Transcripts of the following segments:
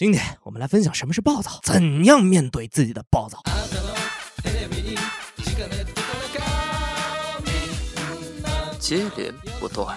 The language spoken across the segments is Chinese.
今天我们来分享什么是暴躁，怎样面对自己的暴躁。接连不断。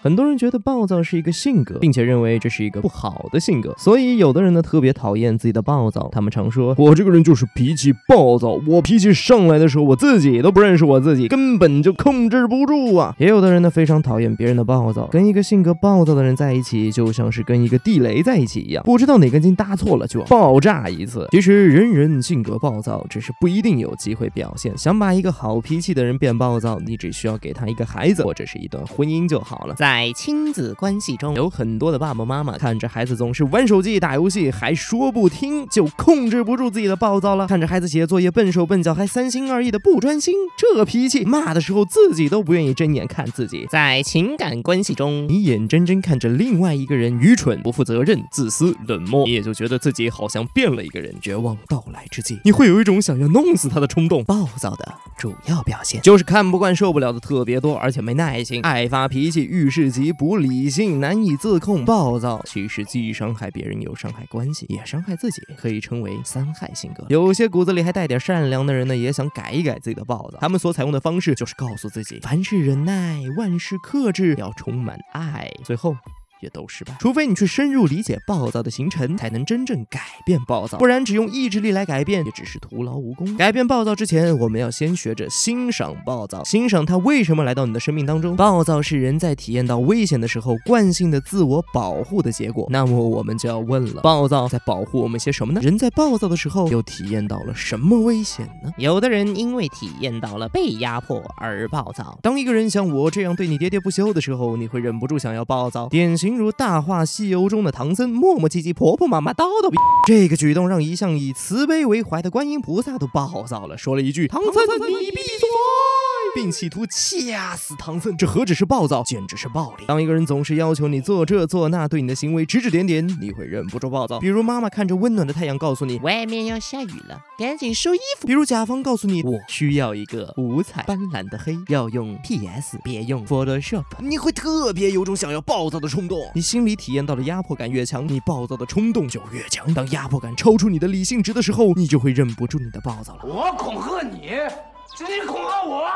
很多人觉得暴躁是一个性格，并且认为这是一个不好的性格，所以有的人呢特别讨厌自己的暴躁。他们常说：“我这个人就是脾气暴躁，我脾气上来的时候，我自己都不认识我自己，根本就控制不住啊。”也有的人呢非常讨厌别人的暴躁，跟一个性格暴躁的人在一起，就像是跟一个地雷在一起一样，不知道哪根筋搭错了就要爆炸一次。其实人人性格暴躁，只是不一定有机会表现。想把一个好脾气的人变暴躁，你只需要给他一个孩子或者是一段婚姻就好了。在亲子关系中，有很多的爸爸妈妈看着孩子总是玩手机、打游戏，还说不听，就控制不住自己的暴躁了。看着孩子写作业笨手笨脚，还三心二意的不专心，这脾气骂的时候自己都不愿意睁眼看自己。在情感关系中，你眼睁睁看着另外一个人愚蠢、不负责任、自私、冷漠，你也就觉得自己好像变了一个人。绝望到来之际，你会有一种想要弄死他的冲动。暴躁的主要表现就是看不惯、受不了的特别多，而且没耐心，爱发脾气，遇事急。不理性，难以自控，暴躁，其实既伤害别人，又伤害关系，也伤害自己，可以称为三害性格。有些骨子里还带点善良的人呢，也想改一改自己的暴躁。他们所采用的方式就是告诉自己，凡事忍耐，万事克制，要充满爱。最后。也都失败，除非你去深入理解暴躁的形成，才能真正改变暴躁，不然只用意志力来改变，也只是徒劳无功。改变暴躁之前，我们要先学着欣赏暴躁，欣赏它为什么来到你的生命当中。暴躁是人在体验到危险的时候惯性的自我保护的结果。那么我们就要问了，暴躁在保护我们些什么呢？人在暴躁的时候又体验到了什么危险呢？有的人因为体验到了被压迫而暴躁。当一个人像我这样对你喋喋不休的时候，你会忍不住想要暴躁。典型。如《大话西游》中的唐僧磨磨唧唧、婆婆妈妈叨叨逼，这个举动让一向以慈悲为怀的观音菩萨都暴躁了，说了一句：“唐僧，你闭嘴。”并企图掐死唐僧，这何止是暴躁，简直是暴力。当一个人总是要求你做这做那，对你的行为指指点点，你会忍不住暴躁。比如妈妈看着温暖的太阳，告诉你外面要下雨了，赶紧收衣服。比如甲方告诉你我需要一个五彩斑斓的黑，要用 PS，别用 Photoshop，你会特别有种想要暴躁的冲动。你心里体验到的压迫感越强，你暴躁的冲动就越强。当压迫感超出你的理性值的时候，你就会忍不住你的暴躁了。我恐吓你，是你恐吓我。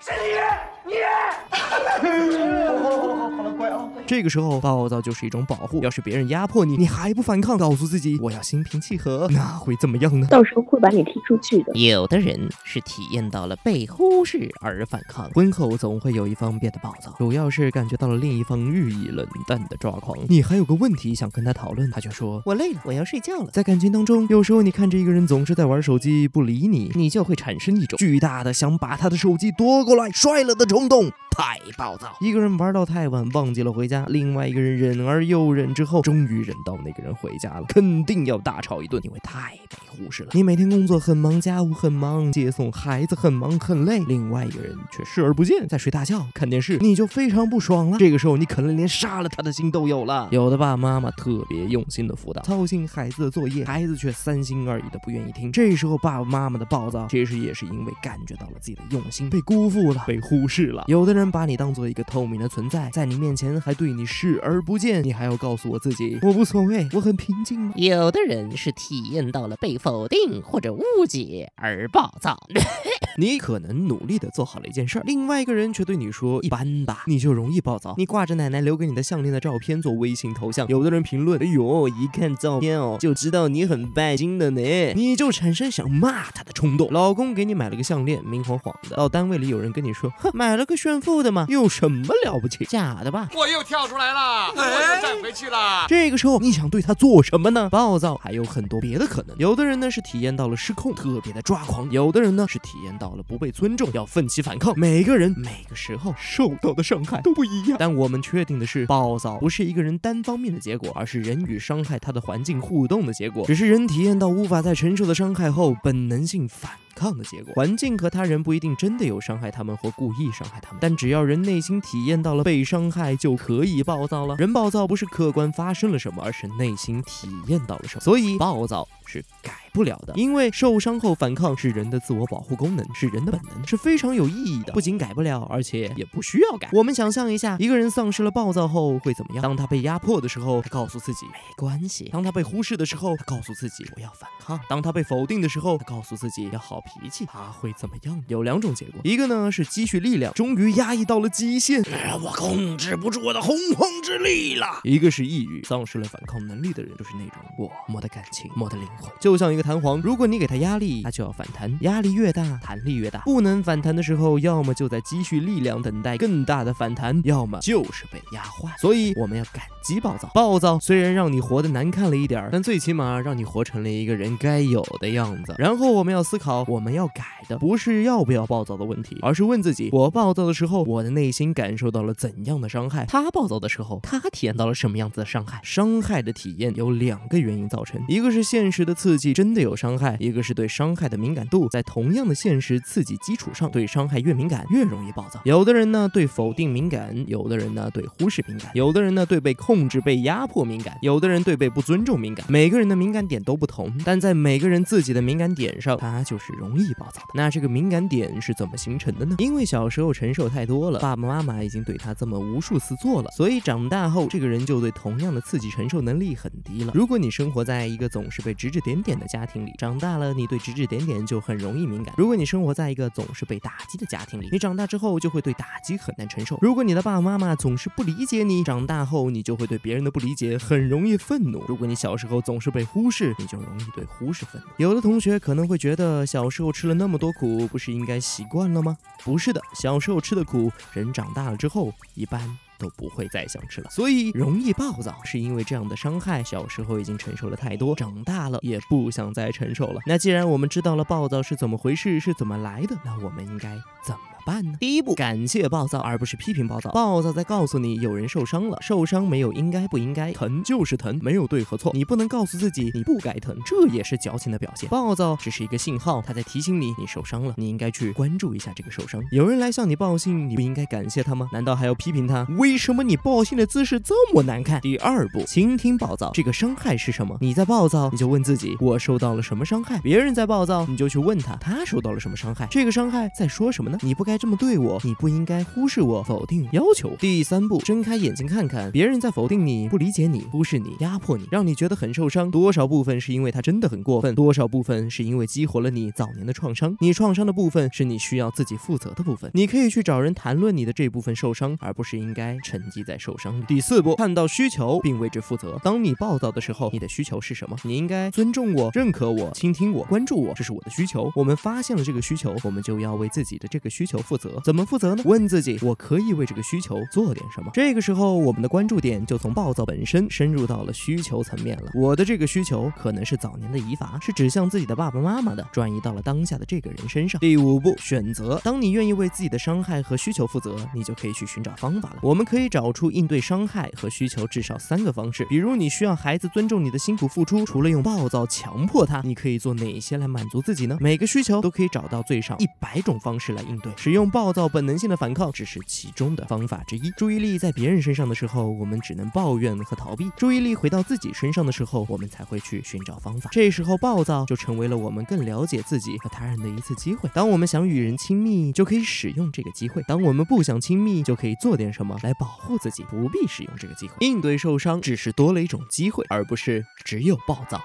是你你 好了好了好了乖啊。这个时候暴躁就是一种保护。要是别人压迫你，你还不反抗，告诉自己我要心平气和，那会怎么样呢？到时候会把你踢出去的。有的人是体验到了被忽视而反抗。婚后总会有一方变得暴躁，主要是感觉到了另一方日益冷淡的抓狂。你还有个问题想跟他讨论，他却说我累了，我要睡觉了。在感情当中，有时候你看着一个人总是在玩手机不理你，你就会产生一种巨大的想把他的手机夺过来摔了的冲动。太暴躁，一个人玩到太晚，忘记了回家；另外一个人忍而又忍，之后终于忍到那个人回家了，肯定要大吵一顿，因为太被忽视了。你每天工作很忙，家务很忙，接送孩子很忙很累，另外一个人却视而不见，在睡大觉、看电视，你就非常不爽了。这个时候，你可能连杀了他的心都有了。有的爸爸妈妈特别用心的辅导，操心孩子的作业，孩子却三心二意的不愿意听。这时候，爸爸妈妈的暴躁，其实也是因为感觉到了自己的用心被辜负了，被忽视了。有的人。把你当做一个透明的存在，在你面前还对你视而不见，你还要告诉我自己我无所谓，我很平静吗？有的人是体验到了被否定或者误解而暴躁。你可能努力的做好了一件事儿，另外一个人却对你说一般吧，你就容易暴躁。你挂着奶奶留给你的项链的照片做微信头像，有的人评论，哎呦，一看照片哦，就知道你很拜金的呢，你就产生想骂他的冲动。老公给你买了个项链，明晃晃的，到单位里有人跟你说，哼，买了个炫富的嘛，有什么了不起？假的吧？我又跳出来了，我又站回去了。这个时候你想对他做什么呢？暴躁还有很多别的可能。有的人呢是体验到了失控，特别的抓狂；有的人呢是体验。到了不被尊重，要奋起反抗。每个人每个时候受到的伤害都不一样，但我们确定的是，暴躁不是一个人单方面的结果，而是人与伤害他的环境互动的结果。只是人体验到无法再承受的伤害后，本能性反抗的结果。环境和他人不一定真的有伤害他们或故意伤害他们，但只要人内心体验到了被伤害，就可以暴躁了。人暴躁不是客观发生了什么，而是内心体验到了什么。所以暴躁是改。不了的，因为受伤后反抗是人的自我保护功能，是人的本能，是非常有意义的。不仅改不了，而且也不需要改。我们想象一下，一个人丧失了暴躁后会怎么样？当他被压迫的时候，他告诉自己没关系；当他被忽视的时候，他告诉自己不要反抗；当他被否定的时候，他告诉自己要好脾气。他会怎么样？有两种结果，一个呢是积蓄力量，终于压抑到了极限，我控制不住我的洪荒之力了；一个是抑郁，丧失了反抗能力的人，就是那种我没的感情，没的灵魂，就像一个弹簧，如果你给他压力，他就要反弹，压力越大，弹力越大。不能反弹的时候，要么就在积蓄力量，等待更大的反弹，要么就是被压坏。所以我们要感激暴躁，暴躁虽然让你活得难看了一点儿，但最起码让你活成了一个人该有的样子。然后我们要思考，我们要改的不是要不要暴躁的问题，而是问自己：我暴躁的时候，我的内心感受到了怎样的伤害？他暴躁的时候，他体验到了什么样子的伤害？伤害的体验有两个原因造成，一个是现实的刺激真的有伤害，一个是对伤害的敏感度在同样的现实刺激基础上，对伤害越敏感越容易暴躁。有的人呢对否定敏感，有的人呢对忽视敏感，有的人呢对被控制、被压迫敏感，有的人对被不尊重敏感。每个人的敏感点都不同，但在每个人自己的敏感点上，他就是容易暴躁的。那这个敏感点是怎么形成的呢？因为小时候承受太多了，爸爸妈妈已经对他这么无数次做了，所以长大后这个人就对同样的刺激承受能力很低了。如果你生活在一个总是被指指点点的家庭里，长大了你对指指点点就很容易敏感。如果你生活在一个总是被打击的家庭里，你长大之后就会对打击很难承受。如果你的爸爸妈妈总是不理解你，长大后你就会对别人的不理解很容易愤怒。如果你小时候总是被忽视，你就容易对忽视愤怒。有的同学可能会觉得，小时候吃了那么多苦，不是应该习惯了吗？不是的，小时候吃的苦，人长大了之后一般。都不会再想吃了，所以容易暴躁，是因为这样的伤害小时候已经承受了太多，长大了也不想再承受了。那既然我们知道了暴躁是怎么回事，是怎么来的，那我们应该怎么办呢？第一步，感谢暴躁，而不是批评暴躁。暴躁在告诉你有人受伤了，受伤没有应该不应该，疼就是疼，没有对和错。你不能告诉自己你不该疼，这也是矫情的表现。暴躁只是一个信号，他在提醒你你受伤了，你应该去关注一下这个受伤。有人来向你报信，你不应该感谢他吗？难道还要批评他？为什么你报信的姿势这么难看？第二步，倾听暴躁，这个伤害是什么？你在暴躁，你就问自己，我受到了什么伤害？别人在暴躁，你就去问他，他受到了什么伤害？这个伤害在说什么呢？你不该该这么对我，你不应该忽视我、否定、要求。第三步，睁开眼睛看看，别人在否定你、不理解你、忽视你、压迫你，让你觉得很受伤。多少部分是因为他真的很过分，多少部分是因为激活了你早年的创伤。你创伤的部分是你需要自己负责的部分。你可以去找人谈论你的这部分受伤，而不是应该沉寂在受伤里。第四步，看到需求并为之负责。当你暴躁的时候，你的需求是什么？你应该尊重我、认可我、倾听我、关注我，这是我的需求。我们发现了这个需求，我们就要为自己的这个需求负责。怎么负责呢？问自己，我可以为这个需求做点什么？这个时候，我们的关注点就从暴躁本身深入到了需求层面了。我的这个需求可能是早年的遗乏，是指向自己的爸爸妈妈的，转移到了当下的这个人身上。第五步，选择。当你愿意为自己的伤害和需求负责，你就可以去寻找方法了。我们可以找出应对伤害和需求至少三个方式，比如你需要孩子尊重你的辛苦付出，除了用暴躁强迫他，你可以做哪些来满足自己呢？每个需求都可以找到最少一百种方式来应对，使用暴躁本能性的反抗只是其中的方法之一。注意力在别人身上的时候，我们只能抱怨和逃避；注意力回到自己身上的时候，我们才会去寻找方法。这时候暴躁就成为了我们更了解自己和他人的一次机会。当我们想与人亲密，就可以使用这个机会；当我们不想亲密，就可以做点什么来保护自己，不必使用这个机会。应对受伤只是多了一种机会，而不是只有暴躁。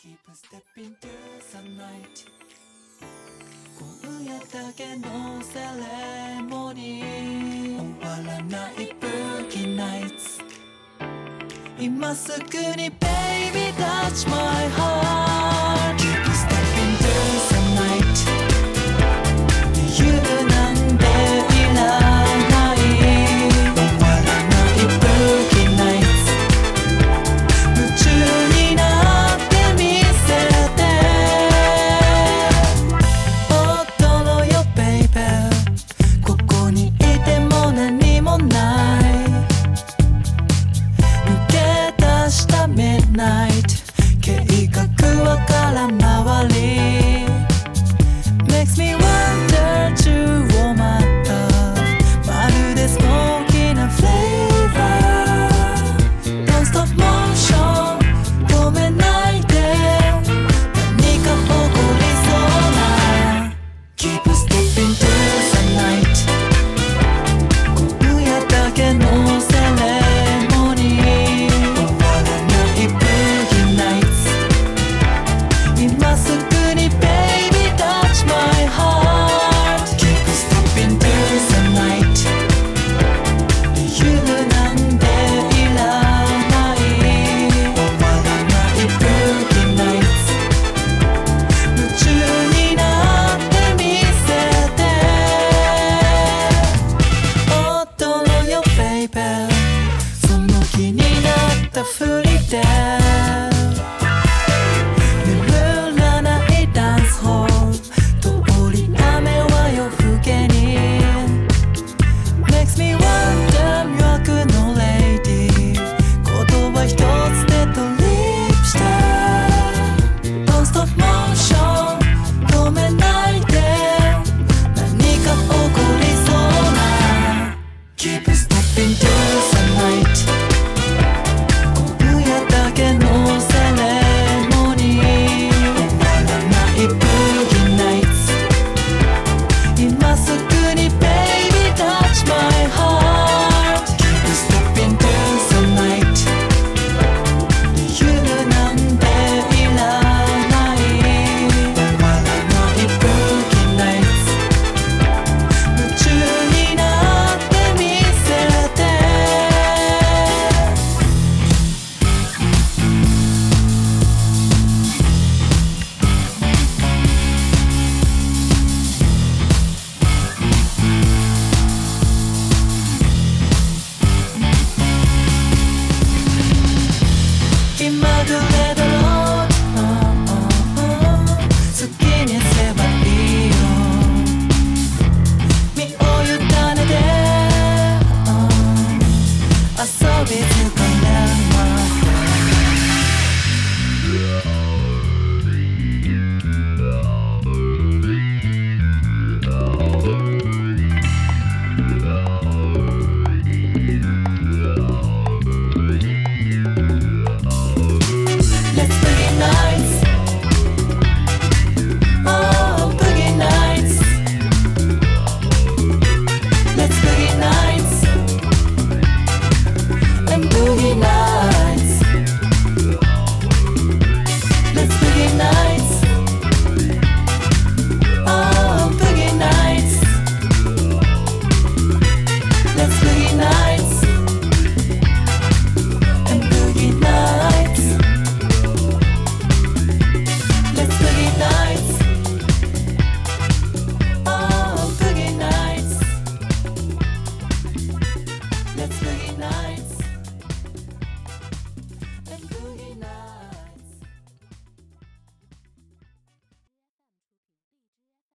Keep stepping night 今夜だけのセレモニー。終わらないブーキーナイツ。今すぐに Baby touch my heart